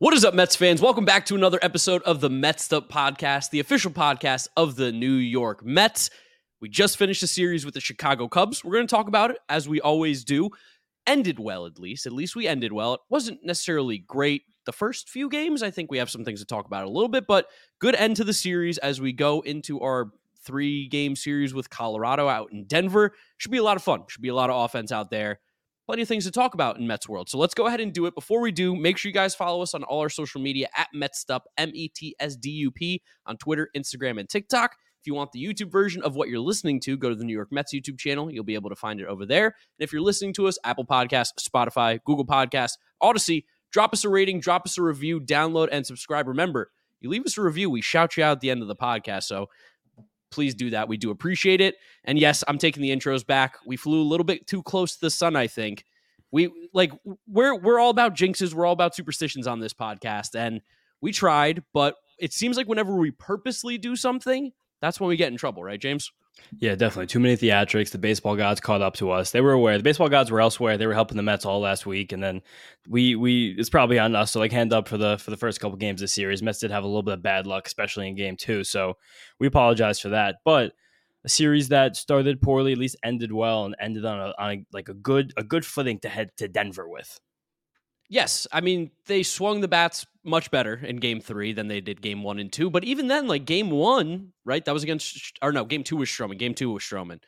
What is up, Mets fans? Welcome back to another episode of the Mets Up Podcast, the official podcast of the New York Mets. We just finished a series with the Chicago Cubs. We're going to talk about it as we always do. Ended well, at least. At least we ended well. It wasn't necessarily great the first few games. I think we have some things to talk about a little bit, but good end to the series as we go into our three game series with Colorado out in Denver. Should be a lot of fun. Should be a lot of offense out there plenty of things to talk about in Mets world. So let's go ahead and do it. Before we do, make sure you guys follow us on all our social media at MetsDup, M E T S D U P, on Twitter, Instagram, and TikTok. If you want the YouTube version of what you're listening to, go to the New York Mets YouTube channel. You'll be able to find it over there. And if you're listening to us, Apple Podcasts, Spotify, Google Podcasts, Audacy, drop us a rating, drop us a review, download, and subscribe. Remember, you leave us a review, we shout you out at the end of the podcast. So please do that. We do appreciate it. And yes, I'm taking the intros back. We flew a little bit too close to the sun, I think. We like we're we're all about jinxes, we're all about superstitions on this podcast and we tried, but it seems like whenever we purposely do something, that's when we get in trouble, right, James? Yeah, definitely. Too many theatrics. The baseball gods caught up to us. They were aware. The baseball gods were elsewhere. They were helping the Mets all last week, and then we we it's probably on us to like hand up for the for the first couple games of the series. Mets did have a little bit of bad luck, especially in game two. So we apologize for that. But a series that started poorly at least ended well and ended on a, on a, like a good a good footing to head to Denver with. Yes, I mean they swung the bats much better in Game Three than they did Game One and Two. But even then, like Game One, right? That was against or no, Game Two was Stroman. Game Two was Stroman.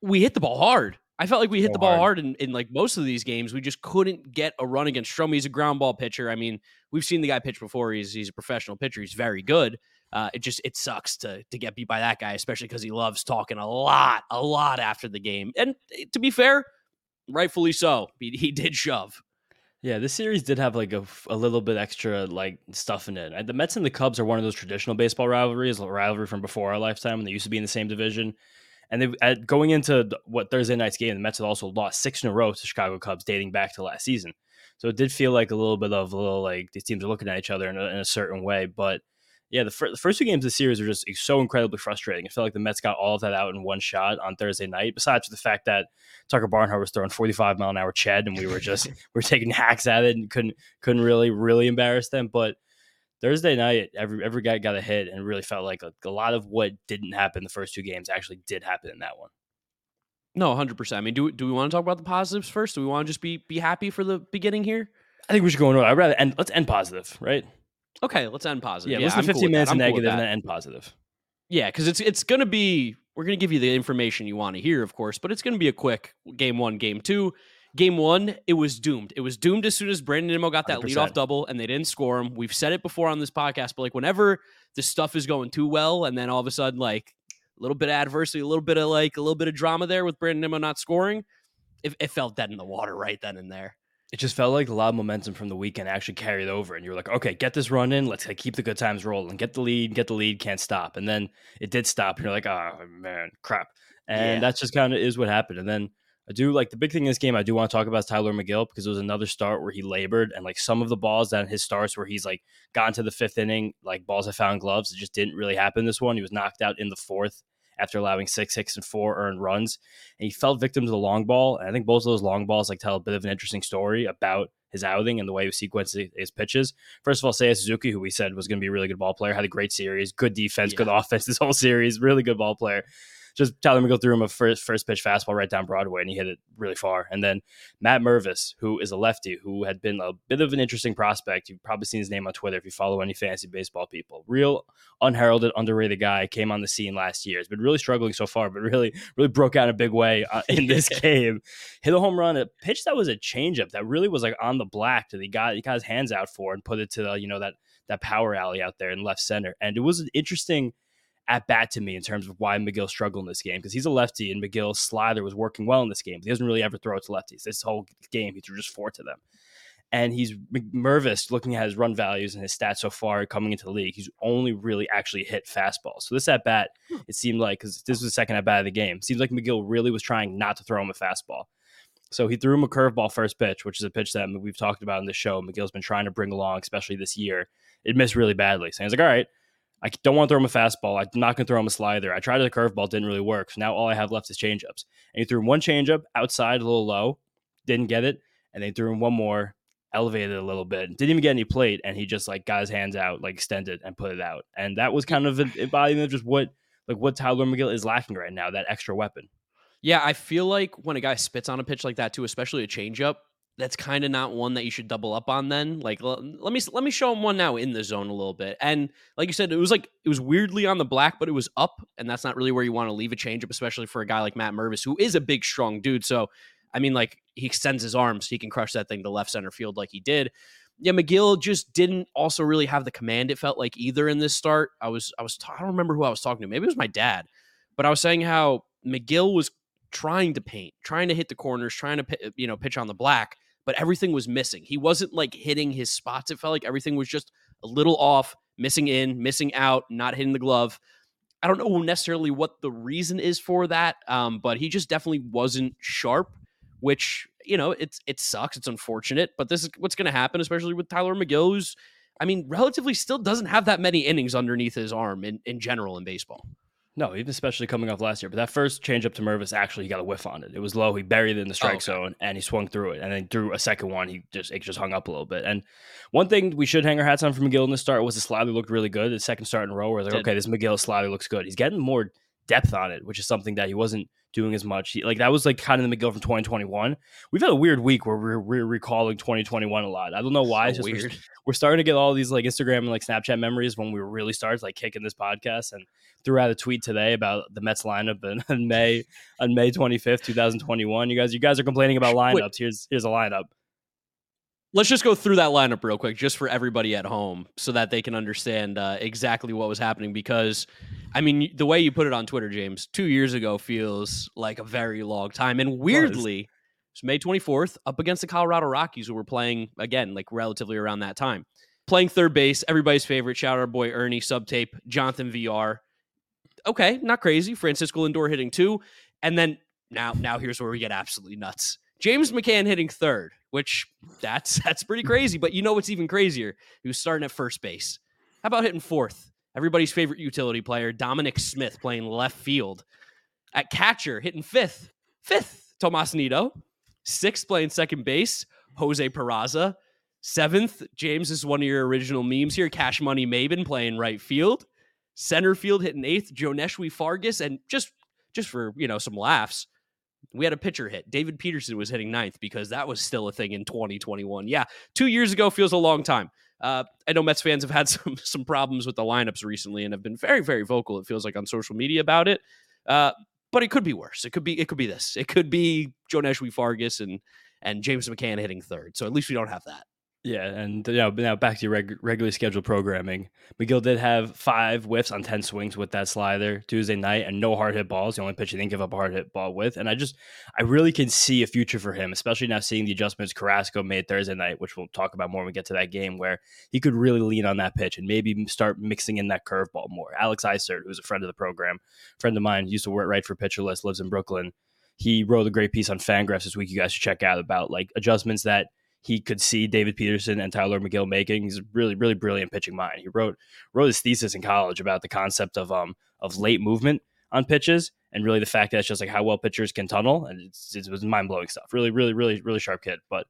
We hit the ball hard. I felt like we hit so the ball hard, hard in, in, like most of these games. We just couldn't get a run against Stroman. He's a ground ball pitcher. I mean, we've seen the guy pitch before. He's he's a professional pitcher. He's very good. Uh, it just it sucks to to get beat by that guy, especially because he loves talking a lot, a lot after the game. And eh, to be fair, rightfully so, he, he did shove. Yeah, this series did have like a, a little bit extra like stuff in it. The Mets and the Cubs are one of those traditional baseball rivalries, a rivalry from before our lifetime when they used to be in the same division. And they at, going into what Thursday night's game, the Mets had also lost six in a row to Chicago Cubs, dating back to last season. So it did feel like a little bit of a little like these teams are looking at each other in a, in a certain way. But yeah, the, fir- the first two games of the series are just so incredibly frustrating. I felt like the Mets got all of that out in one shot on Thursday night. Besides the fact that Tucker Barnhart was throwing 45 mile an hour ched, and we were just we were taking hacks at it and couldn't couldn't really really embarrass them. But Thursday night, every every guy got a hit, and really felt like a, a lot of what didn't happen the first two games actually did happen in that one. No, hundred percent. I mean, do do we want to talk about the positives first? Do we want to just be be happy for the beginning here? I think we should go order. I'd rather end. Let's end positive, right? Okay, let's end positive. Yeah, yeah let's do 15 cool minutes negative cool and then end positive. Yeah, because it's it's gonna be we're gonna give you the information you want to hear, of course, but it's gonna be a quick game one, game two. Game one, it was doomed. It was doomed as soon as Brandon Nimmo got that 100%. leadoff double and they didn't score him. We've said it before on this podcast, but like whenever the stuff is going too well, and then all of a sudden, like a little bit of adversity, a little bit of like a little bit of drama there with Brandon Nimmo not scoring, it, it felt dead in the water right then and there it just felt like a lot of momentum from the weekend actually carried over and you were like okay get this run in let's keep the good times rolling get the lead get the lead can't stop and then it did stop and you're like oh man crap and yeah. that's just kind of is what happened and then I do like the big thing in this game. I do want to talk about is Tylor Megill because it was another start where he labored and like some of the balls that his starts where he's like gone to the fifth inning, like balls have found gloves. It just didn't really happen this one. He was knocked out in the fourth after allowing six hits and four earned runs. And he fell victim to the long ball. And I think both of those long balls like tell a bit of an interesting story about his outing and the way he sequenced his pitches. First of all, Seiya Suzuki, who we said was going to be a really good ball player, had a great series, good defense, yeah. good offense this whole series, really good ball player just Tylor Megill threw him a first first pitch fastball right down Broadway, and he hit it really far. And then Matt Mervis, who is a lefty, who had been a bit of an interesting prospect. You've probably seen his name on Twitter if you follow any fantasy baseball people. Real unheralded, underrated guy came on the scene last year. Has been really struggling so far, but really really broke out in a big way uh, in this game. Hit a home run, a pitch that was a changeup that really was like on the black that he got he got his hands out for and put it to the, you know that that power alley out there in left center. And it was an interesting at bat to me in terms of why Megill struggled in this game because he's a lefty and Megill's slider was working well in this game. He doesn't really ever throw it to lefties. This whole game, he threw just four to them. And he's Mervis looking at his run values and his stats so far coming into the league. He's only really actually hit fastballs. So this at bat, hmm. it seemed like because this was the second at bat of the game, seems like Megill really was trying not to throw him a fastball. So he threw him a curveball first pitch, which is a pitch that we've talked about in the show. Megill's been trying to bring along, especially this year. It missed really badly. So he's like, all right, I don't want to throw him a fastball. I'm not going to throw him a slider. I tried a curveball, didn't really work. So now all I have left is changeups. And he threw one changeup outside, a little low, didn't get it. And they threw him one more elevated a little bit. Didn't even get any plate, and he just like got his hands out, like extended and put it out. And that was kind of an embodiment of just what like what Tylor Megill is lacking right now, that extra weapon. Yeah, I feel like when a guy spits on a pitch like that too, especially a changeup, that's kind of not one that you should double up on then like let me let me show him one now in the zone a little bit and like you said it was like it was weirdly on the black but it was up and that's not really where you want to leave a changeup especially for a guy like matt mervis who is a big strong dude so i mean like he extends his arms he can crush that thing to left center field like he did. Yeah Megill just didn't also really have the command it felt like either in this start. I was i was i don't remember who i was talking to maybe it was my dad but i was saying how Megill was trying to paint trying to hit the corners trying to you know pitch on the black but everything was missing. He wasn't like hitting his spots. It felt like everything was just a little off, missing in, missing out, not hitting the glove. I don't know necessarily what the reason is for that, um, but he just definitely wasn't sharp, which you know it's it sucks. It's unfortunate, but this is what's going to happen, especially with Tylor Megill's. I mean, relatively still doesn't have that many innings underneath his arm in, in general in baseball. No, even especially coming off last year. But that first change up to Mervis, actually, he got a whiff on it. It was low. He buried it in the oh, strike oh, okay. zone and he swung through it. And then threw a second one. He just it just hung up a little bit. And one thing we should hang our hats on for Megill in the start was the slider looked really good. The second start in a row, where like, okay, this Megill slider looks good. He's getting more depth on it, which is something that he wasn't doing as much. He, like that was like kind of the Megill from 2021. We've had a weird week where we're, we're recalling 2021 a lot. I don't know why. So it's just weird. We're, we're, starting to get all these like Instagram and like Snapchat memories when we really started like kicking this podcast and threw out a tweet today about the Mets lineup in, in May on May 25th, 2021. You guys, you guys are complaining about lineups. Wait. Here's here's a lineup. Let's just go through that lineup real quick, just for everybody at home, so that they can understand uh, exactly what was happening. Because, I mean, the way you put it on Twitter, James, two years ago feels like a very long time. And weirdly, it's May 24th up against the Colorado Rockies, who were playing again, like relatively around that time. Playing third base, everybody's favorite. Shout out our boy Ernie, subtape, Jonathan Villar. Okay, not crazy. Francisco Lindor hitting two. And then now, now here's where we get absolutely nuts. James McCann hitting third, which that's that's pretty crazy. But you know what's even crazier? He was starting at first base. How about hitting fourth? Everybody's favorite utility player, Dominic Smith, playing left field. At catcher, hitting fifth. Fifth, Tomas Nido. Sixth, playing second base, Jose Peraza. Seventh, James is one of your original memes here. Cash Money Maybin playing right field. Center field hitting eighth, Johneshwy Fargas. And just just for you know some laughs, we had a pitcher hit. David Peterson was hitting ninth because that was still a thing in 2021. Yeah, two years ago feels a long time. Uh, I know Mets fans have had some some problems with the lineups recently and have been very very vocal. It feels like on social media about it. Uh, but it could be worse. It could be it could be this. It could be Johneshwy Fargas and and James McCann hitting third. So at least we don't have that. Yeah, and know, now back to your reg- regularly scheduled programming. Megill did have five whiffs on ten swings with that slider Tuesday night, and no hard hit balls. The only pitch he didn't give up a hard hit ball with, and I just, I really can see a future for him, especially now seeing the adjustments Carrasco made Thursday night, which we'll talk about more when we get to that game, where he could really lean on that pitch and maybe start mixing in that curveball more. Alex Eisert, who's a friend of the program, friend of mine, used to work right for Pitcher List, lives in Brooklyn. He wrote a great piece on Fangraphs this week. You guys should check out about like adjustments that he could see David Peterson and Tylor Megill making. He's a really, really brilliant pitching mind. He wrote wrote his thesis in college about the concept of um of late movement on pitches and really the fact that it's just like how well pitchers can tunnel and it was mind blowing stuff. Really, really, really, really sharp kid. But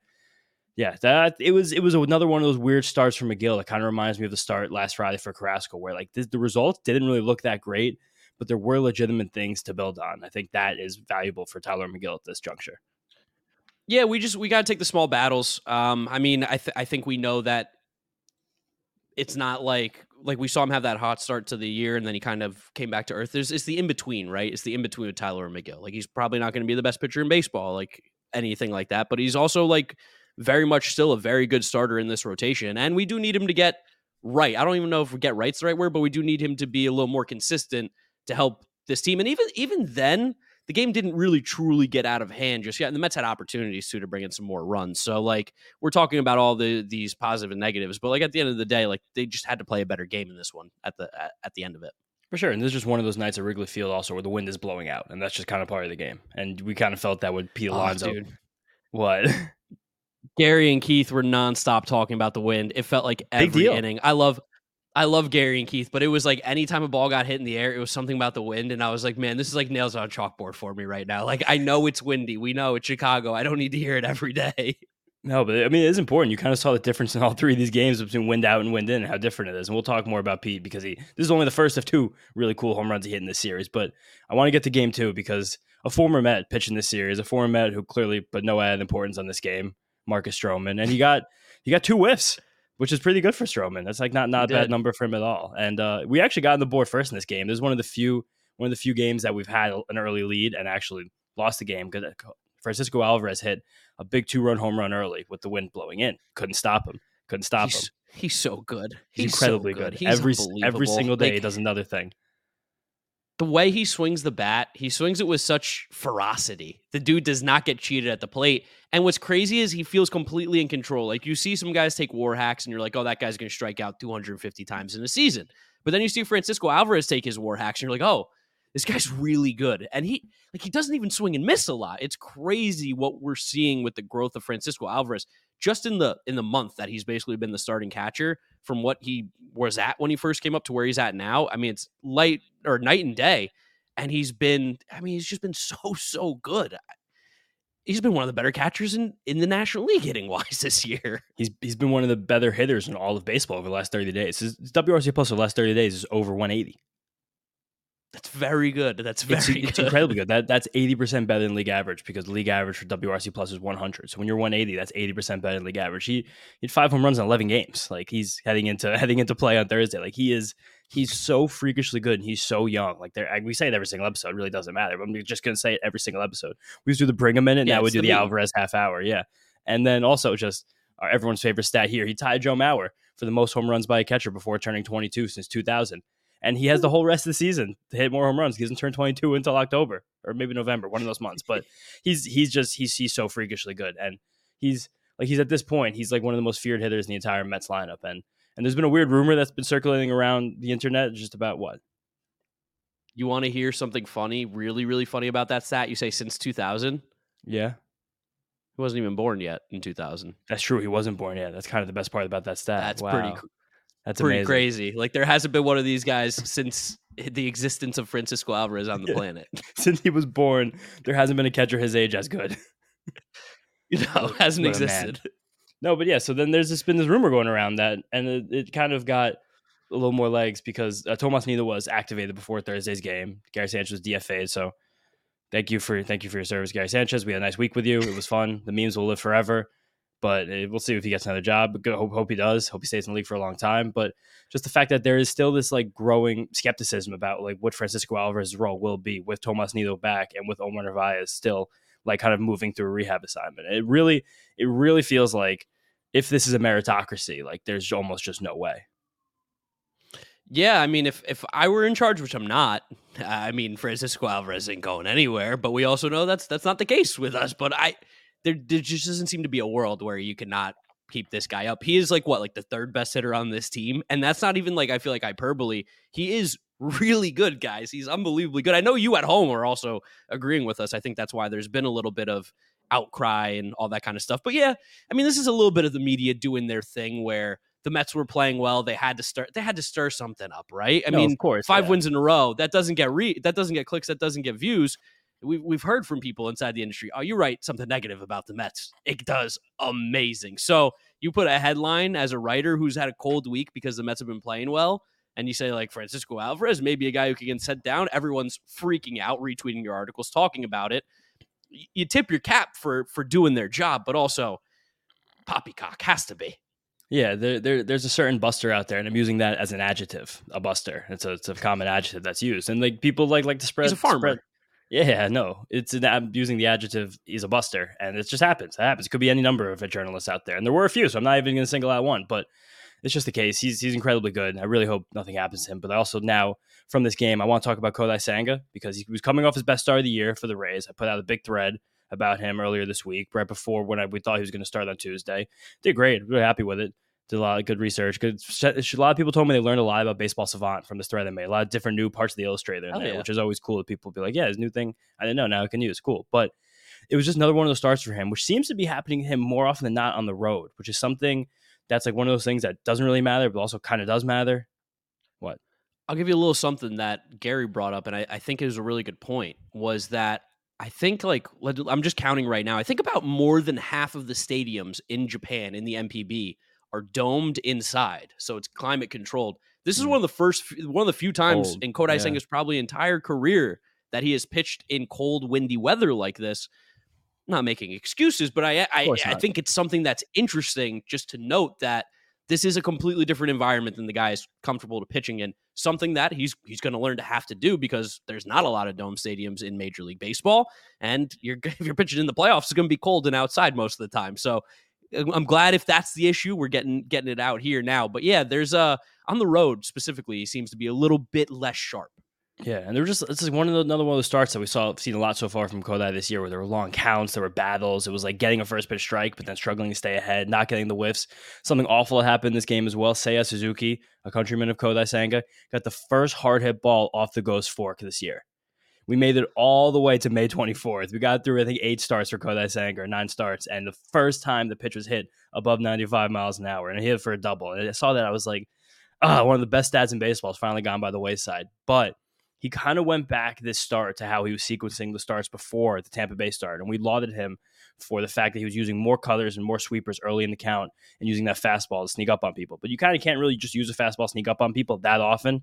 yeah, that it was it was another one of those weird starts for Megill It kind of reminds me of the start last Friday for Carrasco, where like the, the results didn't really look that great, but there were legitimate things to build on. I think that is valuable for Tylor Megill at this juncture. Yeah, we just we got to take the small battles. Um, I mean, I th- I think we know that it's not like like we saw him have that hot start to the year and then he kind of came back to earth. There's it's the in between, right? It's the in between with Tyler and Megill. Like he's probably not going to be the best pitcher in baseball, like anything like that, but he's also like very much still a very good starter in this rotation, and we do need him to get right. I don't even know if we get right's the right word, but we do need him to be a little more consistent to help this team. And even even then, the game didn't really truly get out of hand just yet. And the Mets had opportunities too to bring in some more runs. So like we're talking about all the these positive and negatives, but like at the end of the day, like they just had to play a better game in this one at the at, at the end of it. For sure. And this is just one of those nights at Wrigley Field also where the wind is blowing out. And that's just kind of part of the game. And we kind of felt that with Pete Alonso. Ah, oh, dude. What? Gary and Keith were nonstop talking about the wind. It felt like every inning. I love I love Gary and Keith, but it was like anytime a ball got hit in the air, it was something about the wind. And I was like, man, this is like nails on a chalkboard for me right now. Like, I know it's windy. We know it's Chicago. I don't need to hear it every day. No, but I mean, it is important. You kind of saw the difference in all three of these games between wind out and wind in, and how different it is. And we'll talk more about Pete because he this is only the first of two really cool home runs he hit in this series. But I want to get to game two because a former Met pitching this series, a former Met who clearly put no added importance on this game, Marcus Stroman, and he got he got two whiffs, which is pretty good for Stroman. That's like not not a bad number for him at all. And uh, we actually got on the board first in this game. This is one of the few one of the few games that we've had an early lead and actually lost the game because Francisco Alvarez hit a big two run home run early with the wind blowing in. Couldn't stop him. Couldn't stop he's, him. He's so good. He's, he's incredibly so good. good. He's every every single day like, he does another thing. The way he swings the bat, he swings it with such ferocity. The dude does not get cheated at the plate. And what's crazy is he feels completely in control. Like you see some guys take war hacks and you're like, oh, that guy's going to strike out 250 times in a season. But then you see Francisco Alvarez take his war hacks and you're like, oh, this guy's really good. And he like he doesn't even swing and miss a lot. It's crazy what we're seeing with the growth of Francisco Alvarez just in the in the month that he's basically been the starting catcher from what he was at when he first came up to where he's at now. I mean, it's light or night and day. And he's been I mean, he's just been so so good. He's been one of the better catchers in, in the National League hitting wise this year. He's he's been one of the better hitters in all of baseball over the last 30 days. His WRC plus over the last 30 days is over 180. That's very good. That's very it's, good. It's incredibly good. That that's eighty percent better than league average because league average for WRC plus is one hundred. So when you're one eighty, that's eighty percent better than league average. He, he had five home runs in eleven games. Like he's heading into heading into play on Thursday. Like he is he's so freakishly good and he's so young. Like there, we say it every single episode. It really doesn't matter. But I'm just gonna say it every single episode. We used to do the Brigham minute. Yeah, now we do the, the Alvarez half hour. Yeah, and then also just our, everyone's favorite stat here. He tied Joe Mauer for the most home runs by a catcher before turning 22 since 2000 and he has the hmm. whole rest of the season to hit more home runs. He doesn't turn 22 until October or maybe November, one of those months. But he's he's just he's he's so freakishly good, and he's like he's at this point he's like one of the most feared hitters in the entire Mets lineup. And and there's been a weird rumor that's been circulating around the internet just about what. You want to hear something funny, really, really funny about that stat? You say since 2000? Yeah. He wasn't even born yet in 2000. That's true. He wasn't born yet. That's kind of the best part about that stat. That's wow. pretty that's pretty amazing. crazy. Like there hasn't been one of these guys since the existence of Francisco Alvarez on the planet. since he was born, there hasn't been a catcher his age as good. you know, hasn't existed. No, but yeah. So then there's this been this rumor going around that, and it, it kind of got a little more legs because uh, Tomas Nido was activated before Thursday's game. Gary Sanchez was DFA'd, so thank you for thank you for your service, Gary Sanchez. We had a nice week with you. It was fun. The memes will live forever but eh, we'll see if he gets another job. Hope, hope he does. Hope he stays in the league for a long time. But just the fact that there is still this like growing skepticism about like what Francisco Alvarez's role will be with Tomas Nido back and with Omar Narvaez still like kind of moving through a rehab assignment. It really, it really feels like if this is a meritocracy, like there's almost just no way. Yeah, I mean, if if I were in charge, which I'm not, I mean, Francisco Alvarez ain't going anywhere. But we also know that's that's not the case with us. But I, there, there just doesn't seem to be a world where you cannot keep this guy up. He is like what, like the third best hitter on this team, and that's not even like I feel like hyperbole. He is really good, guys. He's unbelievably good. I know you at home are also agreeing with us. I think that's why there's been a little bit of outcry and all that kind of stuff. But yeah, I mean, this is a little bit of the media doing their thing where the Mets were playing well. They had to start. They had to stir something up, right? I no, mean, of course, five yeah. wins in a row. That doesn't get re. That doesn't get clicks. That doesn't get views we've we've heard from people inside the industry. Oh, you write something negative about the Mets. It does amazing. So you put a headline as a writer who's had a cold week because the Mets have been playing well, and you say like Francisco Alvarez, maybe a guy who can get set down. Everyone's freaking out, retweeting your articles, talking about it. You tip your cap for for doing their job, but also poppycock has to be. Yeah, there, there, there's a certain buster out there, and I'm using that as an adjective, a buster. It's a, it's a common adjective that's used, and like people like like to spread. He's a farmer. Spread, yeah, no, it's an, I'm using the adjective he's a buster, and it just happens. It happens. It could be any number of journalists out there, and there were a few, so I'm not even going to single out one, but it's just the case. He's he's incredibly good. I really hope nothing happens to him. But I also now from this game, I want to talk about Kodai Senga because he was coming off his best start of the year for the Rays. I put out a big thread about him earlier this week, right before when I, we thought he was going to start on Tuesday. Did great. Really happy with it did a lot of good research. Good, a lot of people told me they learned a lot about Baseball Savant from this thread I made. A lot of different new parts of the Illustrator in there, oh, yeah. which is always cool. That people be like, "Yeah, his new thing I didn't know. Now I can use. Cool." But it was just another one of those starts for him, which seems to be happening to him more often than not on the road, which is something that's like one of those things that doesn't really matter, but also kind of does matter. What? I'll give you a little something that Gary brought up, and I, I think it was a really good point. Was that I think like I'm just counting right now. I think about more than half of the stadiums in Japan in the NPB are domed inside, so it's climate controlled. This is mm. one of the first, one of the few times cold. in Kodai yeah. Senga's probably entire career that he has pitched in cold, windy weather like this. I'm not making excuses, but I I, I think it's something that's interesting just to note that this is a completely different environment than the guy is comfortable to pitching in. Something that he's he's going to learn to have to do because there's not a lot of dome stadiums in Major League Baseball, and you're if you're pitching in the playoffs, it's going to be cold and outside most of the time. So I'm glad if that's the issue, we're getting getting it out here now. But yeah, there's a on the road specifically, he seems to be a little bit less sharp. Yeah, and there were just this is one of the, another one of the starts that we saw seen a lot so far from Kodai this year, where there were long counts, there were battles. It was like getting a first pitch strike, but then struggling to stay ahead, not getting the whiffs. Something awful happened this game as well. Seiya Suzuki, a countryman of Kodai Senga, got the first hard hit ball off the ghost fork this year. We made it all the way to May 24th. We got through, I think, eight starts for Kodai Senga, nine starts, and the first time the pitch was hit above 95 miles an hour, and he hit for a double. And I saw that, I was like, ah, one of the best stats in baseball has finally gone by the wayside. But he kind of went back this start to how he was sequencing the starts before the Tampa Bay start. And we lauded him for the fact that he was using more colors and more sweepers early in the count and using that fastball to sneak up on people. But you kind of can't really just use a fastball sneak up on people that often.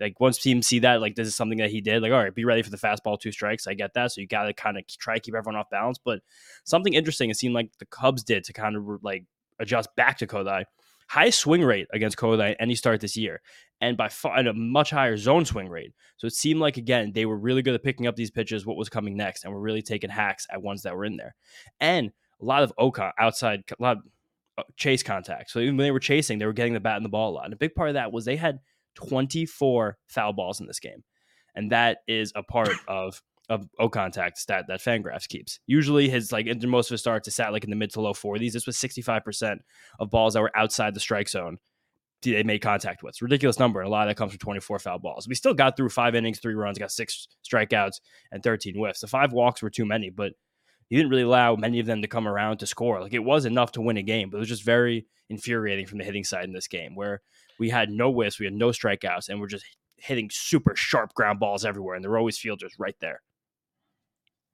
Like once teams see that, like this is something that he did, like, all right, be ready for the fastball, two strikes. I get that. So you got to kind of try to keep everyone off balance. But something interesting, it seemed like the Cubs did to kind of like adjust back to Kodai high swing rate against Kodai any start this year, and by far and a much higher zone swing rate. So it seemed like again they were really good at picking up these pitches, what was coming next, and were really taking hacks at ones that were in there, and a lot of Oka outside, a lot of uh, chase contact. So even when they were chasing, they were getting the bat and the ball a lot. And a big part of that was they had 24 foul balls in this game, and that is a part of of O contact stat that Fangraphs keeps. Usually his like most of his starts is sat like in the mid to low 40s. This was 65% of balls that were outside the strike zone they made contact with. It's ridiculous number. And a lot of that comes from 24 foul balls. We still got through five innings, three runs, got six strikeouts, and 13 whiffs. The five walks were too many, but he didn't really allow many of them to come around to score. Like it was enough to win a game, but it was just very infuriating from the hitting side in this game where we had no whiffs, we had no strikeouts, and we're just hitting super sharp ground balls everywhere. And there were always fielders right there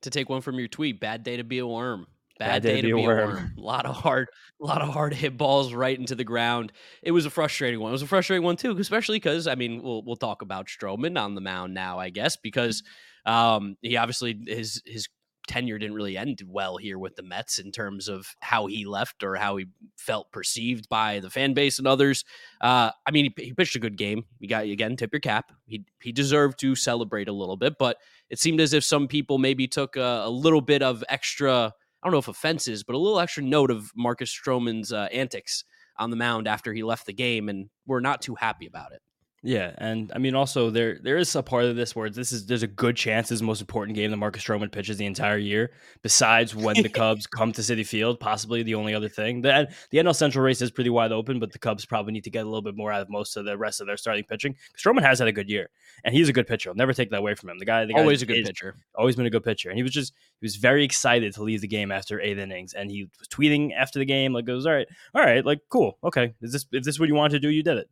to take one from your tweet, bad day to be a worm. Bad, bad day, day, to be, a worm. worm. A lot of hard, a lot of hard hit balls right into the ground. It was a frustrating one. It was a frustrating one too, especially because I mean, we'll we'll talk about Stroman on the mound now, I guess, because um, he obviously his his tenure didn't really end well here with the Mets in terms of how he left or how he felt perceived by the fan base and others. Uh, I mean, he, he, pitched a good game. You got again, tip your cap. He he deserved to celebrate a little bit, but it seemed as if some people maybe took a, a little bit of extra. I don't know if offenses, but a little extra note of Marcus Stroman's uh, antics on the mound after he left the game, and were not too happy about it. Yeah, and I mean also there there is a part of this where this is there's a good chance this is the most important game that Marcus Stroman pitches the entire year, besides when the Cubs come to Citi Field, possibly the only other thing. The the NL Central race is pretty wide open, but the Cubs probably need to get a little bit more out of most of the rest of their starting pitching. Stroman has had a good year, and he's a good pitcher. I'll never take that away from him. The guy, the guy always a good pitcher, always been a good pitcher, and he was just he was very excited to leave the game after eight innings, and he was tweeting after the game like, "Goes all right, all right, like cool, okay, is this if this is what you wanted to do, you did it."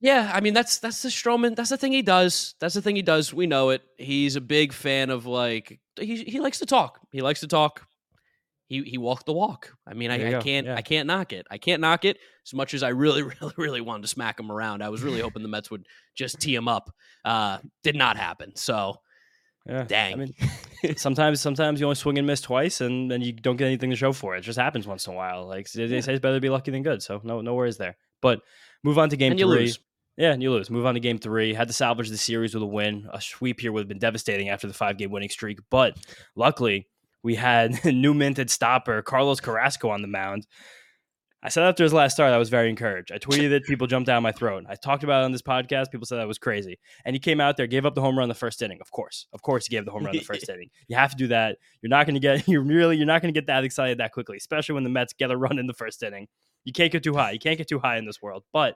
Yeah, I mean that's that's the Stroman. That's the thing he does. That's the thing he does. We know it. He's a big fan of like he he likes to talk. He likes to talk. He he walked the walk. I mean, I, I, can't yeah. I can't knock it. I can't knock it as much as I really really really wanted to smack him around. I was really hoping the Mets would just tee him up. Uh, did not happen. So, yeah, dang. I mean, sometimes sometimes you only swing and miss twice, and then you don't get anything to show for it. It just happens once in a while. Like they say, it's better to be lucky than good. So no no worries there. But move on to game and three. Lose. Yeah, and you lose. Move on to game three. Had to salvage the series with a win. A sweep here would have been devastating after the five game winning streak. But luckily, we had a new minted stopper Carlos Carrasco on the mound. I said after his last start, I was very encouraged. I tweeted it. People jumped down my throat. I talked about it on this podcast. People said that was crazy. And he came out there, gave up the home run the first inning. Of course, of course, he gave the home run the first inning. You have to do that. You're not going to get. You're really. You're not going to get that excited that quickly, especially when the Mets get a run in the first inning. You can't get too high. You can't get too high in this world. But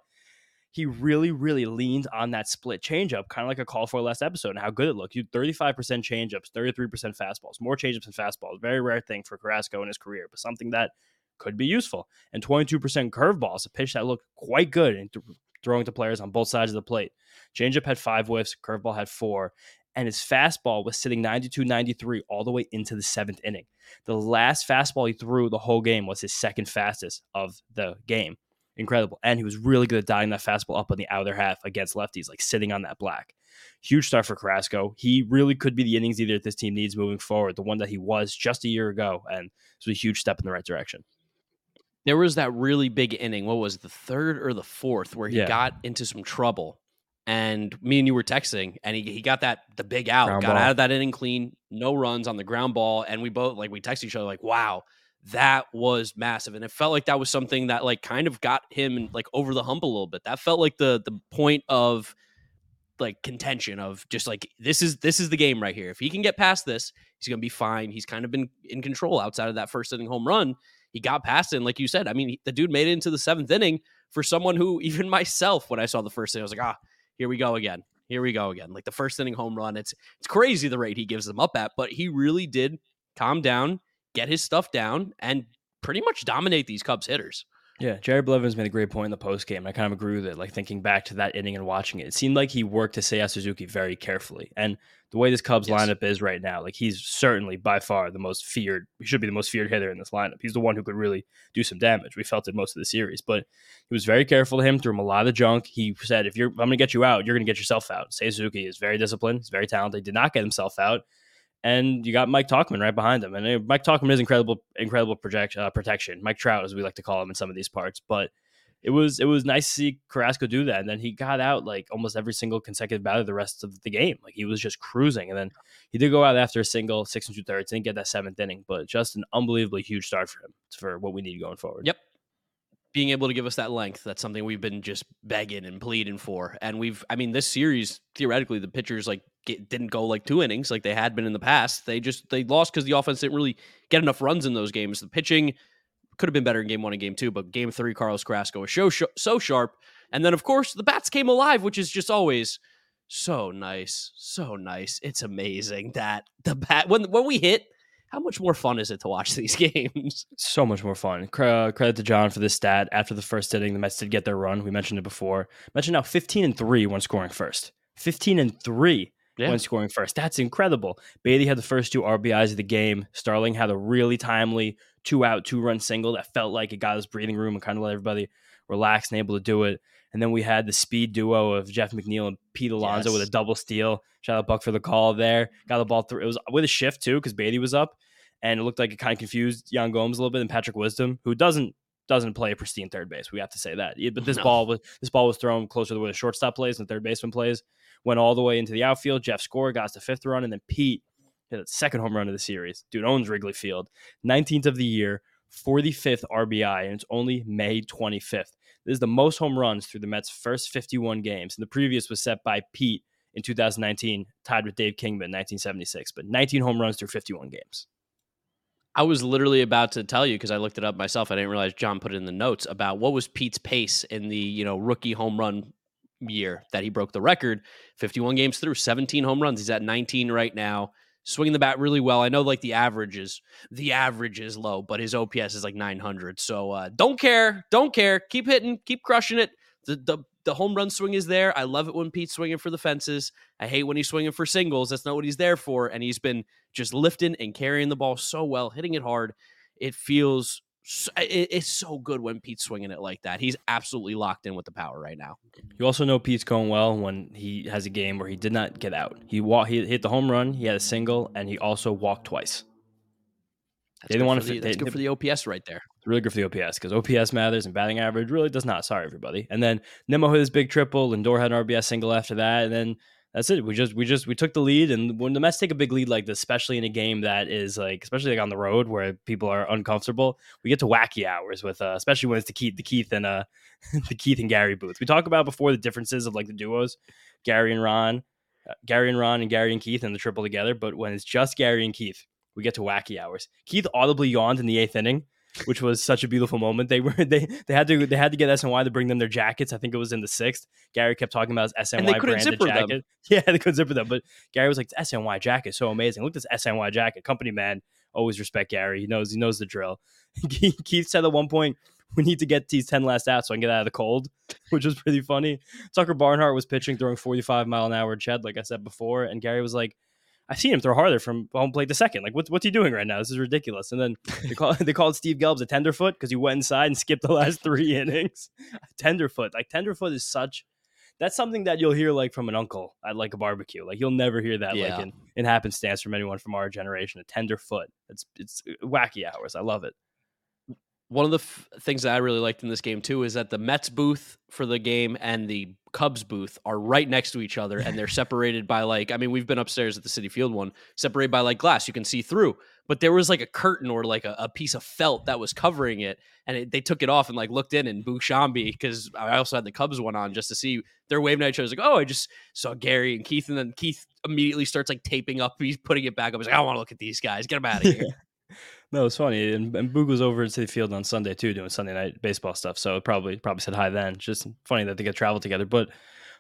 he really, really leaned on that split changeup, kind of like a call for last episode, and how good it looked. You 35% changeups, 33% fastballs, more changeups than fastballs. Very rare thing for Carrasco in his career, but something that could be useful. And 22% curveballs, a pitch that looked quite good in th- throwing to players on both sides of the plate. Changeup had five whiffs, curveball had four, and his fastball was sitting 92 93 all the way into the seventh inning. The last fastball he threw the whole game was his second fastest of the game. Incredible. And he was really good at dialing that fastball up on the outer half against lefties, like sitting on that black. Huge start for Carrasco. He really could be the innings either that this team needs moving forward, the one that he was just a year ago. And it was a huge step in the right direction. There was that really big inning. What was it, the third or the fourth where he yeah. got into some trouble and me and you were texting and he, he got that the big out ground got ball. out of that inning clean no runs on the ground ball and we both like we text each other like wow that was massive and it felt like that was something that like kind of got him like over the hump a little bit that felt like the the point of like contention of just like this is this is the game right here if he can get past this he's gonna be fine he's kind of been in control outside of that first inning home run he got past it and like you said i mean the dude made it into the seventh inning for someone who even myself when i saw the first inning i was like ah here we go again. Here we go again. Like the first inning home run. It's it's crazy the rate he gives them up at, but he really did calm down, get his stuff down, and pretty much dominate these Cubs hitters. Yeah, Jerry Blevins made a great point in the post game. I kind of agree with it. Like thinking back to that inning and watching it, it seemed like he worked to Seiya Suzuki very carefully. And the way this Cubs yes. lineup is right now, like he's certainly by far the most feared. He should be the most feared hitter in this lineup. He's the one who could really do some damage. We felt it most of the series, but he was very careful to him. Threw him a lot of the junk. He said, "If you're, I'm going to get you out. You're going to get yourself out." Seiya Suzuki is very disciplined. He's very talented. He did not get himself out and you got Mike Tauchman right behind him. And uh, Mike Tauchman is incredible, incredible project, uh, protection. Mike Trout, as we like to call him in some of these parts, but it was it was nice to see Carrasco do that. And then he got out like almost every single consecutive batter the rest of the game. Like he was just cruising. And then he did go out after a single, six and two thirds, didn't get that seventh inning, but just an unbelievably huge start for him for what we need going forward. Yep. Being able to give us that length, that's something we've been just begging and pleading for. And we've, I mean, this series, theoretically, the pitchers like get, didn't go like two innings like they had been in the past. They just, they lost because the offense didn't really get enough runs in those games. The pitching, could have been better in game one and game two, but game three, Carlos Carrasco was so, so sharp. And then, of course, the bats came alive, which is just always so nice. So nice. It's amazing that the bat, when, when we hit, how much more fun is it to watch these games? So much more fun. Uh, credit to John for this stat. After the first inning, the Mets did get their run. We mentioned it before. Mentioned now 15 and 3 when scoring first. 15 and 3 yeah. when scoring first. That's incredible. Baty had the first two RBIs of the game. Starling had a really timely two out, two run single that felt like it got his breathing room and kind of let everybody relax and able to do it. And then we had the speed duo of Jeff McNeil and Pete Alonso yes. with a double steal. Shout out Buck for the call there. Got the ball through. It was with a shift too because Baty was up, and it looked like it kind of confused Yan Gomes a little bit and Patrick Wisdom, who doesn't doesn't play a pristine third base. We have to say that. But this no. ball was this ball was thrown closer to where the shortstop plays and the third baseman plays. Went all the way into the outfield. Jeff scored, got us the fifth run, and then Pete hit a second home run of the series. Dude owns Wrigley Field. 19th of the year, 45th RBI, and it's only May 25th. This is the most home runs through the Mets' first 51 games. And the previous was set by Pete in 2019, tied with Dave Kingman, in 1976. But 19 home runs through 51 games. I was literally about to tell you because I looked it up myself. I didn't realize John put it in the notes about what was Pete's pace in the you know rookie home run year that he broke the record. 51 games through, 17 home runs. He's at 19 right now swinging the bat really well. I know like the average is the average is low, but his OPS is like 900. So uh, don't care, don't care. Keep hitting, keep crushing it. The, the the home run swing is there. I love it when Pete's swinging for the fences. I hate when he's swinging for singles. That's not what he's there for. And he's been just lifting and carrying the ball so well, hitting it hard. It feels it's so good when Pete's swinging it like that. He's absolutely locked in with the power right now. You also know Pete's going well when he has a game where he did not get out. He walked, he hit the home run, he had a single, and he also walked twice. That's they didn't want to. The, that's they, good for the OPS right there. It's Really good for the OPS because OPS matters and batting average really does not. Sorry, everybody. And then Nimmo hit his big triple. Lindor had an RBI single after that, and then that's it. We just we just we took the lead, and when the Mets take a big lead like this, especially in a game that is like, especially like on the road where people are uncomfortable, we get to wacky hours with, uh, especially when it's the Keith, the Keith and uh, the Keith and Gary booth. We talk about before the differences of like the duos, Gary and Ron, uh, Gary and Ron, and Gary and Keith, and the triple together. But when it's just Gary and Keith, we get to wacky hours. Keith audibly yawned in the eighth inning which was such a beautiful moment. They were they they had to they had to get SNY to bring them their jackets. I think it was in the sixth. Gary kept talking about his SNY branded jacket. Them. Yeah, they couldn't zipper them. But Gary was like, the SNY jacket, so amazing. Look at this SNY jacket. Company man, always respect Gary. He knows he knows the drill. Keith said at one point, we need to get these 10 last outs so I can get out of the cold, which was pretty funny. Tucker Barnhart was pitching throwing 45 mile an hour Chad, like I said before, and Gary was like, I've seen him throw harder from home plate to second. Like, what's what's he doing right now? This is ridiculous. And then they call they called Steve Gelbs a tenderfoot because he went inside and skipped the last three innings. tenderfoot, like tenderfoot, is such. That's something that you'll hear like from an uncle at like a barbecue. Like you'll never hear that yeah. like in, in happenstance from anyone from our generation. A tenderfoot. It's it's uh, wacky hours. I love it one of the f- things that I really liked in this game too is that the Mets booth for the game and the Cubs booth are right next to each other and they're separated by like I mean we've been upstairs at the Citi Field one separated by like glass you can see through but there was like a curtain or like a, a piece of felt that was covering it and it, they took it off and like looked in and Boog Sciambi because I also had the Cubs one on just to see their wave night show. I was like oh I just saw Gary and Keith and then Keith immediately starts like taping up he's putting it back up. Was like I want to look at these guys get them out of here. No, it's funny. And, and Boog was over at Citi Field on Sunday too, doing Sunday night baseball stuff. So probably probably said hi then. Just funny that they get travel together. But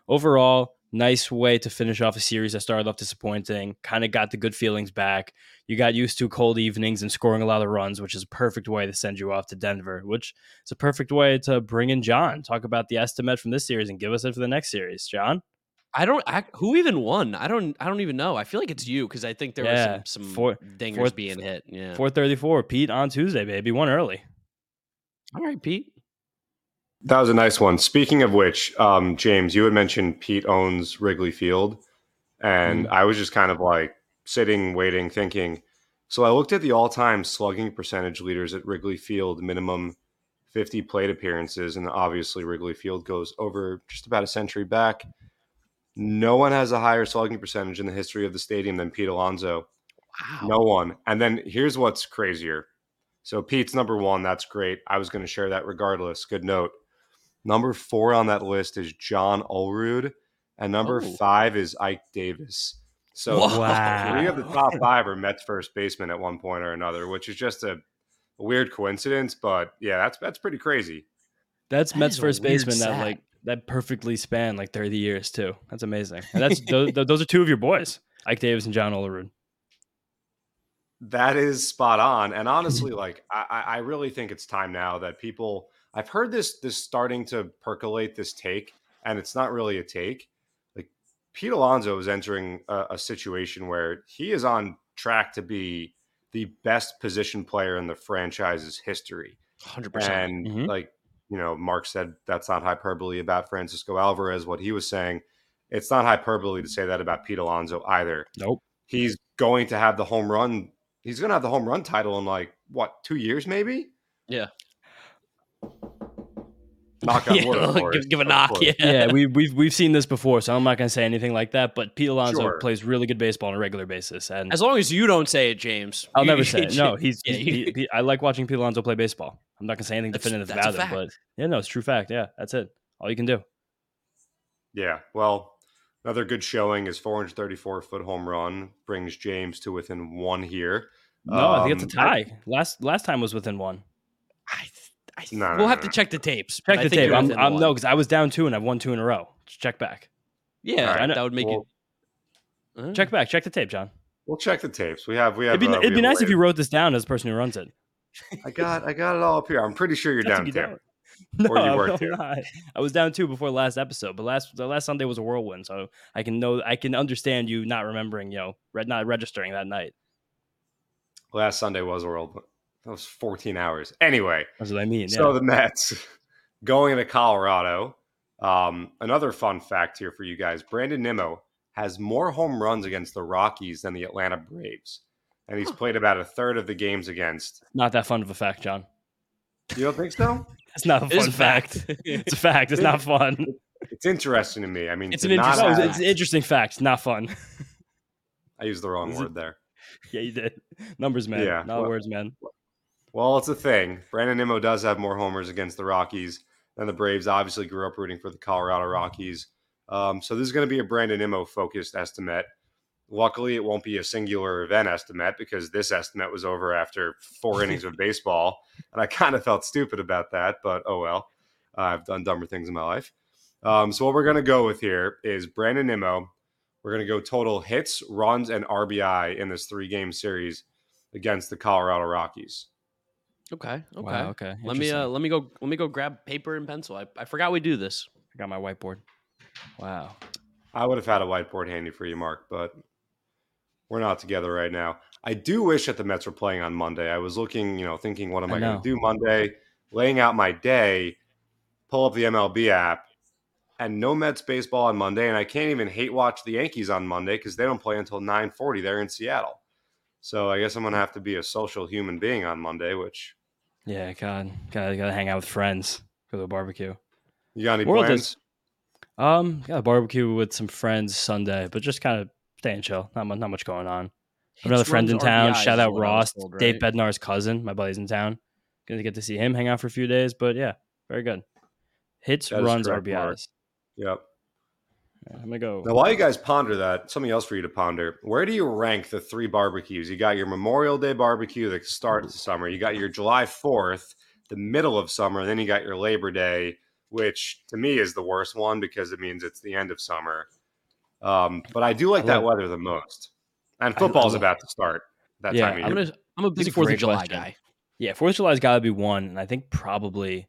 overall, nice way to finish off a series that started off disappointing. Kind of got the good feelings back. You got used to cold evenings and scoring a lot of runs, which is a perfect way to send you off to Denver, which is a perfect way to bring in John, talk about the estimate from this series and give us it for the next series. John? I don't. I, who even won? I don't. I don't even know. I feel like it's you because I think there yeah, was some, some four, dingers four, being hit. Yeah, four thirty four. Pete on Tuesday, baby. One early. All right, Pete. That was a nice one. Speaking of which, um, James, you had mentioned Pete owns Wrigley Field, and mm. I was just kind of like sitting, waiting, thinking. So I looked at the all-time slugging percentage leaders at Wrigley Field, minimum 50 plate appearances, and obviously Wrigley Field goes over just about a century back. No one has a higher slugging percentage in the history of the stadium than Pete Alonso. Wow. No one. And then here's what's crazier. So Pete's number one. That's great. I was going to share that regardless. Good note. Number four on that list is John Olerud, and number oh. five is Ike Davis. So wow. three of the top five are Mets first baseman at one point or another, which is just a, a weird coincidence. But yeah, that's that's pretty crazy. That's that Mets first baseman that like that perfectly span like 30 years too. That's amazing. And that's those, those are two of your boys, Ike Davis and John Olerud. That is spot on. And honestly, like I, I really think it's time now that people I've heard this this starting to percolate this take, and it's not really a take. Like Pete Alonso is entering a, a situation where he is on track to be the best position player in the franchise's history. 100%. And mm-hmm. like you know, Mark said that's not hyperbole about Francisco Alvarez. What he was saying, it's not hyperbole to say that about Pete Alonso either. Nope. He's going to have the home run. He's going to have the home run title in like what two years, maybe? Yeah. Knock on wood. Yeah, give, give, a knock. Yeah. yeah, we, we've we've seen this before, so I'm not going to say anything like that. But Pete Alonso sure. plays really good baseball on a regular basis, and as long as you don't say it, James, I'll never say it. No, he's, yeah, he, he, I like watching Pete Alonso play baseball. I'm not going to say anything definitive about it, but yeah, no, it's true fact. Yeah, that's it. All you can do. Yeah, well, another good showing is 434 foot home run brings James to within one here. No, um, I think it's a um, tie. I, last last time was within one. I I, no, we'll no, have no. to check the tapes. Check the tape. I'm, I'm no, because I was down two and I've won two in a row. Just check back. Yeah, right. that would make well, it. Uh, check back. Check the tape, John. We'll check the tapes. We have. We have. It'd be, uh, it'd be nice if you wrote this down as the person who runs it. I got. I got it all up here. I'm pretty sure you're down two. No, or you were two. I was down two before last episode, but last the last Sunday was a whirlwind, so I can know I can understand you not remembering, you know, not registering that night. Last Sunday was a whirlwind. That was 14 hours. Anyway, that's what I mean. So the Mets going to Colorado. Um, another fun fact here for you guys: Brandon Nimmo has more home runs against the Rockies than the Atlanta Braves, and he's played about a third of the games against. Not that fun of a fact, John. You don't think so? it's not a fun a fact. fact. it's a fact. It's not fun. It's interesting to me. I mean, it's an interesting. Have... It's an interesting fact. Not fun. I used the wrong word there. Yeah, you did. Numbers, man. Yeah, not well, words, man. Well, it's a thing. Brandon Nimmo does have more homers against the Rockies than the Braves. Obviously, grew up rooting for the Colorado Rockies. Um, so this is going to be a Brandon Nimmo focused estimate. Luckily, it won't be a singular event estimate because this estimate was over after four innings of baseball, and I kind of felt stupid about that. But oh well, uh, I've done dumber things in my life. Um, so what we're going to go with here is Brandon Nimmo. We're going to go total hits, runs, and RBI in this three game series against the Colorado Rockies. Okay. Okay. Wow, okay. Let me uh let me go let me go grab paper and pencil. I, I forgot we do this. I got my whiteboard. Wow. I would have had a whiteboard handy for you, Mark, but we're not together right now. I do wish that the Mets were playing on Monday. I was looking, you know, thinking, what am I I, going to do Monday? Laying out my day, pull up the MLB app, and no Mets baseball on Monday. And I can't even hate watch the Yankees on Monday because they don't play until 9:40 there in Seattle. So I guess I'm going to have to be a social human being on Monday. Which Yeah, God, gotta gotta hang out with friends. Go to a barbecue. you got any World plans? is- Um, got a barbecue with some friends Sunday, but just kind of staying chill. Not much, not much going on. Another friend in town. RBIs Shout out what I was Ross, told, Dave? Bednar's cousin. My buddy's in town. Gonna get to see him, hang out for a few days. But yeah, very good. Hits, That is runs, correct, Mark. RBIs. Yep. Yeah, I'm gonna go. Now, while you guys ponder that, something else for you to ponder. Where do you rank the three barbecues? You got your Memorial Day barbecue that starts the summer. You got your July 4th, the middle of summer. And then you got your Labor Day, which to me is the worst one because it means it's the end of summer. Um, but I do like I that love- weather the most. And I football's love- about to start that Yeah, time of I'm year. gonna I'm a big Fourth of July question. guy. Yeah, Fourth of July's got to be one, and I think probably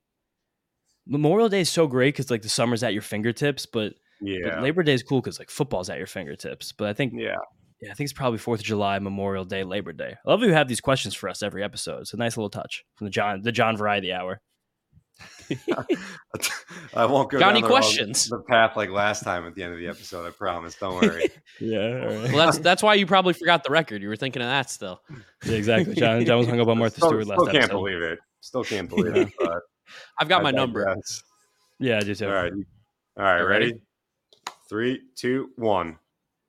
Memorial Day is so great because like the summer's at your fingertips, but, but yeah. Labor Day is cool because like football's at your fingertips. But I think Yeah. yeah, I think it's probably Fourth of July, Memorial Day, Labor Day. I love that you have these questions for us every episode. It's a nice little touch from the John the John Variety Hour. I won't go Got down any the wrong- questions? the path like last time at the end of the episode. I promise. Don't worry. Yeah, Well, that's that's why you probably forgot the record. You were thinking of that still. yeah, exactly. John John was hung up on Martha still, Stewart last still can't episode. believe it. Still can't believe it. But I've got I my number. Yeah, I do too. All right. All right. Ready? ready? Three, two, one.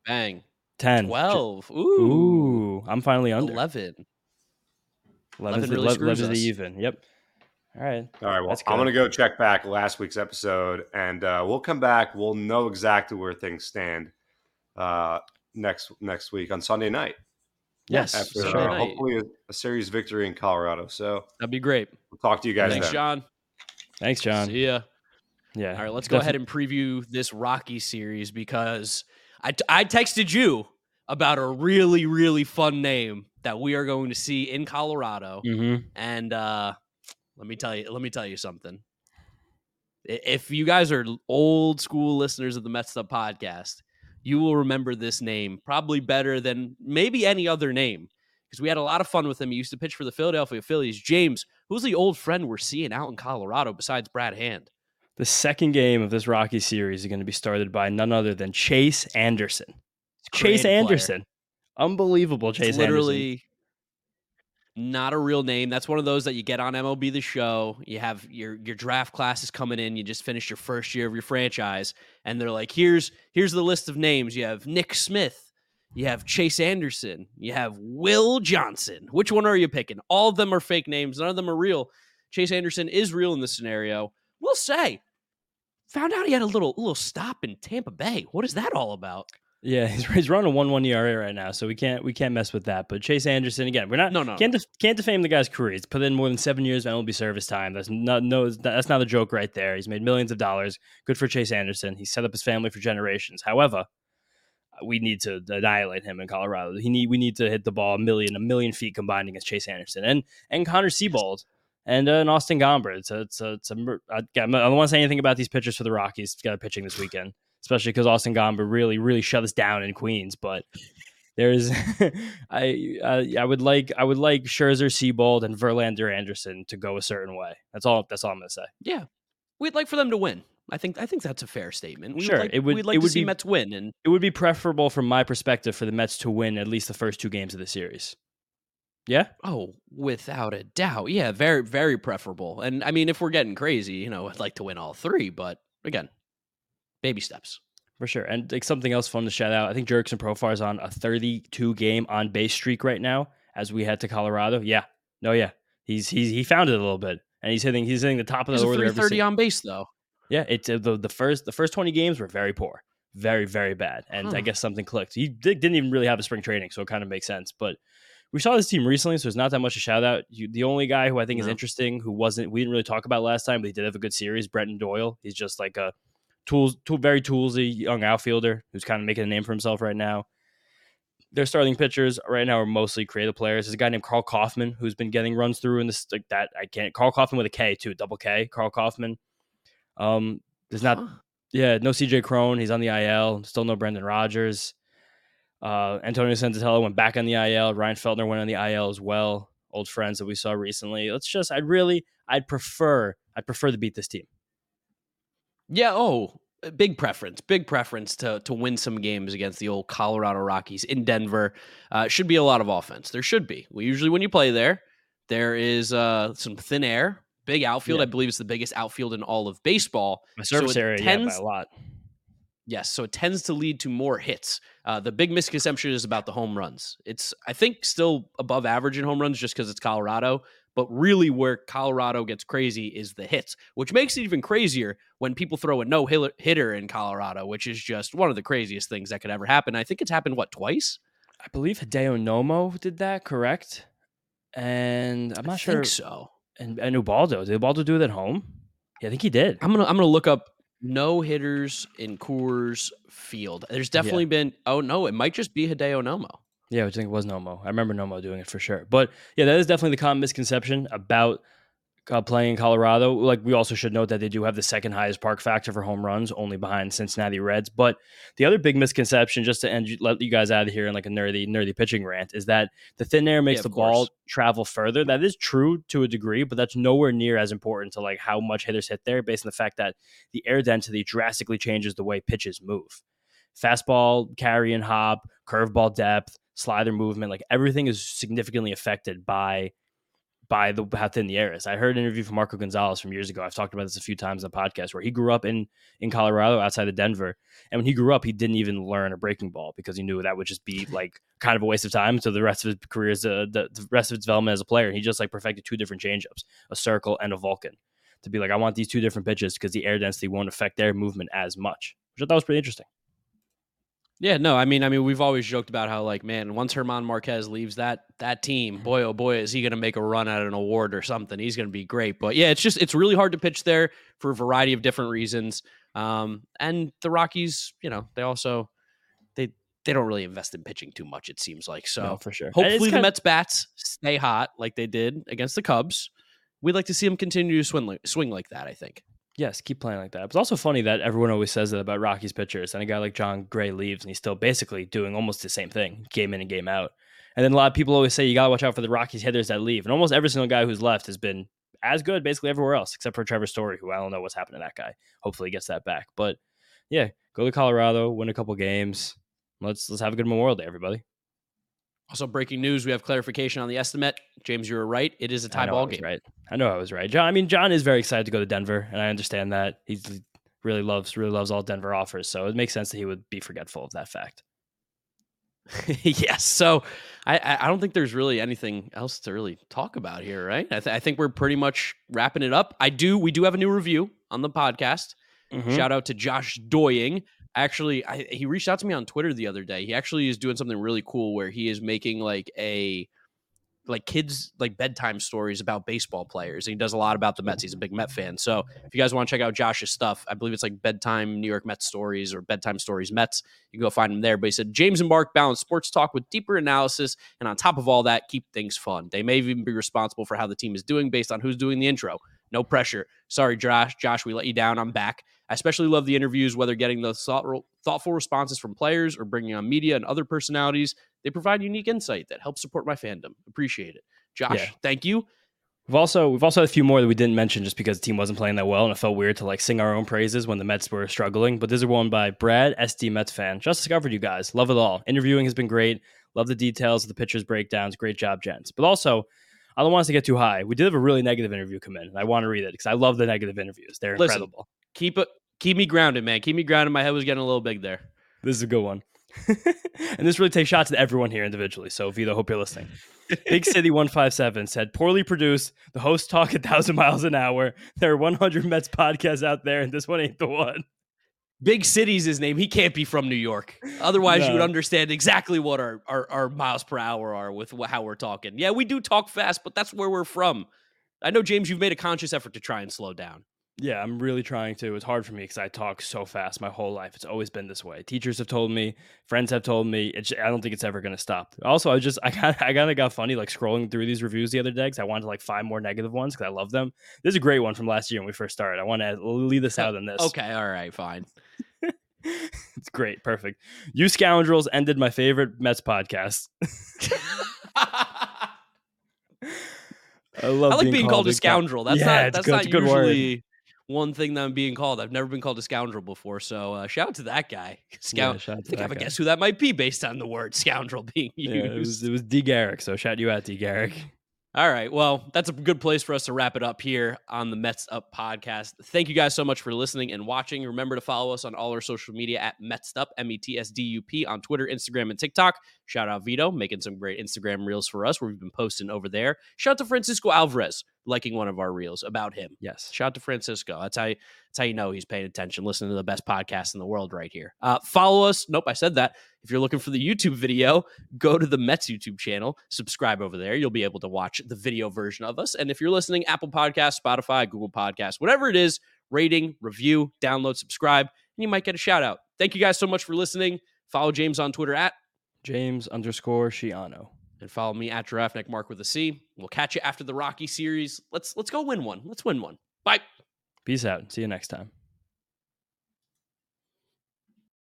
Bang. Ten. Twelve. Ooh. Ooh, I'm finally under. Eleven. 11 11 really screws is the even. Yep. All right. All right. Well, I'm going to go check back last week's episode and uh, we'll come back. We'll know exactly where things stand uh, next next week on Sunday night Yes. after Sunday uh, night. hopefully a, a series victory in Colorado. So That'd be great. we'll talk to you guys Thanks, then. John. Thanks, John. See ya. Yeah. All right, let's go ahead and preview this Rocky series because I, t- I texted you about a really, really fun name that we are going to see in Colorado. Mm-hmm. And uh, let me tell you, let me tell you something. If you guys are old school listeners of the Mets Up podcast, you will remember this name probably better than maybe any other name because we had a lot of fun with him. He used to pitch for the Philadelphia Phillies. James, who's the old friend we're seeing out in Colorado besides Brad Hand? The second game of this Rocky series is going to be started by none other than Chase Anderson. Chase player. Anderson. Unbelievable, Chase It's Anderson. literally not a real name. That's one of those that you get on MLB the show. You have your your draft classes coming in. You just finished your first year of your franchise, and they're like, "Here's here's the list of names. You have Nick Smith, you have Chase Anderson, you have Will Johnson. Which one are you picking? All of them are fake names. None of them are real. Chase Anderson is real in this scenario. We'll say." Found out he had a little little stop in Tampa Bay. What is that all about? Yeah, he's, he's running a one-one ERA right now, so we can't we can't mess with that. But Chase Anderson again, we're not No, no, can't def- can't defame the guy's career. He's put in more than seven years of MLB service time. That's not no that's not a joke right there. He's made millions of dollars. Good for Chase Anderson. He set up his family for generations. However, we need to annihilate him in Colorado. He need we need to hit the ball a million a million feet combined against Chase Anderson and and Connor Seabold. And, uh, and Austin Gomber. It's a, it's a, it's a, I, I don't want to say anything about these pitchers for the Rockies. Got pitching this weekend especially because Austin Gomber really, really shut us down in Queens. But there's, I, I, I would like, I would like Scherzer, Seabold, and Verlander Anderson to go a certain way. That's all. That's all I'm gonna say. Yeah, we'd like for them to win. I think I think that's a fair statement. We'd Sure, like, it would- We'd like it to would see be- Mets win, and It would be preferable from my perspective for the Mets to win at least the first two games of the series. Yeah, oh, without a doubt, yeah, very very preferable. And I mean, if we're getting crazy, you know, I'd like to win all three. But again, baby steps. for sure. And like something else fun to shout out. I think Jurickson Profar is on a 32 game on base streak right now as we head to Colorado. Yeah, no, yeah, he's he's he found it a little bit, and he's hitting he's hitting the top of the order. thirty on base though. Yeah, it's uh, the the first the first twenty games were very poor, very very bad, and I guess something clicked. He did, didn't even really have a spring training, so it kind of makes sense. But we saw this team recently, so it's not that much a shout out. You, the only guy who I think is interesting, who wasn't we didn't really talk about last time, but he did have a good series, Brenton Doyle. He's just like a tools, tool, very toolsy young outfielder who's kind of making a name for himself right now. their starting pitchers right now are mostly creative players. There's a guy named Karl Kauffmann who's been getting runs through in this like that. I can't Karl Kauffmann with a K too, double K. Karl Kauffmann. Um, there's not, huh. yeah, no CJ Cron. He's on the IL. Still no Brendan Rodgers. Uh, Antonio Senzatela went back on the IL. Ryan Feltner went on the IL as well. Old friends that we saw recently. Let's just, I'd really, I'd prefer, I'd prefer to beat this team. Yeah. Oh, big preference, big preference to to win some games against the old Colorado Rockies in Denver. Uh, should be a lot of offense. There should be. Well, usually when you play there, there is uh, some thin air, big outfield. Yeah. I believe it's the biggest outfield in all of baseball. My service so area, tends, yeah, by a lot. Yes, so it tends to lead to more hits. Uh, the big misconception is about the home runs. It's I think still above average in home runs just because it's Colorado, but really, where Colorado gets crazy is the hits, which makes it even crazier when people throw a no hitter in Colorado, which is just one of the craziest things that could ever happen. I think it's happened, what, twice? I believe Hideo Nomo did that, correct? And I'm not I sure. so. And, and Ubaldo. Did Ubaldo do it at home? Yeah, I think he did. I'm gonna I'm gonna look up no hitters in Coors Field. There's definitely yeah. been. Oh no, it might just be Hideo Nomo. Yeah, I think it was Nomo. I remember Nomo doing it for sure. But yeah, that is definitely the common misconception about uh, playing in Colorado. Like we also should note that they do have the second highest park factor for home runs, only behind Cincinnati Reds. But the other big misconception, just to end, let you guys out of here in like a nerdy, nerdy pitching rant, is that the thin air makes yeah, the course. ball travel further. That is true to a degree, but that's nowhere near as important to like how much hitters hit there, based on the fact that the air density drastically changes the way pitches move. Fastball, carry and hop, curveball depth, slider movement, like everything is significantly affected by by the how thin the air is. I heard an interview from Marco Gonzales from years ago. I've talked about this a few times on the podcast where he grew up in in Colorado outside of Denver. And when he grew up, he didn't even learn a breaking ball because he knew that would just be like kind of a waste of time. So the rest of his career is uh, the, the rest of his development as a player. He just like perfected two different changeups, a circle and a Vulcan. To be like, I want these two different pitches because the air density won't affect their movement as much, which I thought was pretty interesting. Yeah, no, I mean, I mean, we've always joked about how, like, man, once German Marquez leaves that that team, boy, oh boy, is he going to make a run at an award or something? He's going to be great. But yeah, it's just it's really hard to pitch there for a variety of different reasons. Um, and the Rockies, you know, they also they they don't really invest in pitching too much. It seems like so no, for sure. Hopefully, the Mets bats stay hot like they did against the Cubs. We'd like to see them continue to swing like, swing like that. I think. Yes, keep playing like that. It's also funny that everyone always says that about Rockies pitchers, and a guy like Jon Gray leaves, and he's still basically doing almost the same thing, game in and game out. And then a lot of people always say you gotta watch out for the Rockies hitters that leave, and almost every single guy who's left has been as good basically everywhere else, except for Trevor Story, who I don't know what's happened to that guy. Hopefully, he gets that back. But yeah, go to Colorado, win a couple games. Let's let's have a good Memorial Day, everybody. Also, breaking news: we have clarification on the estimate. James, you were right. It is a tie ball game. Right. I know I was right. John. I mean, John is very excited to go to Denver, and I understand that he really loves really loves all Denver offers. So it makes sense that he would be forgetful of that fact. yes. So I, I don't think there's really anything else to really talk about here, right? I, th- I think we're pretty much wrapping it up. I do. We do have a new review on the podcast. Mm-hmm. Shout out to Josh Doying actually I, he reached out to me on Twitter the other day. He actually is doing something really cool where he is making like a like kids like bedtime stories about baseball players. And he does a lot about the Mets. He's a big Met fan. So if you guys want to check out Josh's stuff, I believe it's like bedtime New York Mets stories or bedtime stories Mets. You can go find him there. But he said James and Mark balance sports talk with deeper analysis, and on top of all that, keep things fun. They may even be responsible for how the team is doing based on who's doing the intro. No pressure. Sorry, Josh. Josh, we let you down. I'm back. I especially love the interviews, whether getting those thoughtful responses from players or bringing on media and other personalities. They provide unique insight that helps support my fandom. Appreciate it. Josh, yeah. thank you. We've also we've also had a few more that we didn't mention just because the team wasn't playing that well, and it felt weird to like sing our own praises when the Mets were struggling. But this is one by Brad SD Mets fan. Just discovered you guys. Love it all. Interviewing has been great. Love the details of the pitchers breakdowns. Great job, gents. But also I don't want us to get too high. We did have a really negative interview come in, and I want to read it because I love the negative interviews. They're Listen, incredible. Keep it, keep me grounded, man. Keep me grounded. My head was getting a little big there. This is a good one. and this really takes shots at everyone here individually. So, Vito, hope you're listening. Big City 157 said, poorly produced. The hosts talk a thousand miles an hour. There are 100 Mets podcasts out there, and this one ain't the one. Big City's his name. He can't be from New York. Otherwise, no. you would understand exactly what our, our, our miles per hour are with how we're talking. Yeah, we do talk fast, but that's where we're from. I know, James, you've made a conscious effort to try and slow down. Yeah, I'm really trying to. It's hard for me because I talk so fast my whole life. It's always been this way. Teachers have told me, friends have told me. It's, I don't think it's ever going to stop. Also, I just I kind I kind of got funny like scrolling through these reviews the other day because I wanted to like find more negative ones because I love them. This is a great one from last year when we first started. I want to leave this oh, out in this. Okay, all right, fine. it's great, perfect. You scoundrels ended my favorite Mets podcast. I love I like being, being called, a scoundrel. That's Yeah, not that's good- not good word. One thing that I'm being called. I've never been called a scoundrel before, so uh, shout out to that guy. Scout. Yeah, shout I think I have that a guy. guess who that might be based on the word scoundrel being used. Yeah, it was it was D Garrick. So shout you out, D Garrick. All right. Well, that's a good place for us to wrap it up here on the Mets Up podcast. Thank you guys so much for listening and watching. Remember to follow us on all our social media at Mets Up, M E T S D U P, on Twitter, Instagram, and TikTok. Shout out Vito, making some great Instagram reels for us where we've been posting over there. Shout out to Francisco Alvarez, liking one of our reels about him. Yes. Shout out to Francisco. That's how you, that's how you know he's paying attention, listening to the best podcast in the world right here. Uh, follow us. Nope, I said that. If you're looking for the YouTube video, go to the Mets YouTube channel, subscribe over there. You'll be able to watch the video version of us. And if you're listening, Apple Podcast, Spotify, Google Podcast, whatever it is, rating, review, download, subscribe, and you might get a shout out. Thank you guys so much for listening. Follow James on Twitter at James underscore Shiano. And follow me at Giraffe Neck Mark with a C. We'll catch you after the Rocky series. Let's let's go win one. Let's win one. Bye. Peace out. See you next time.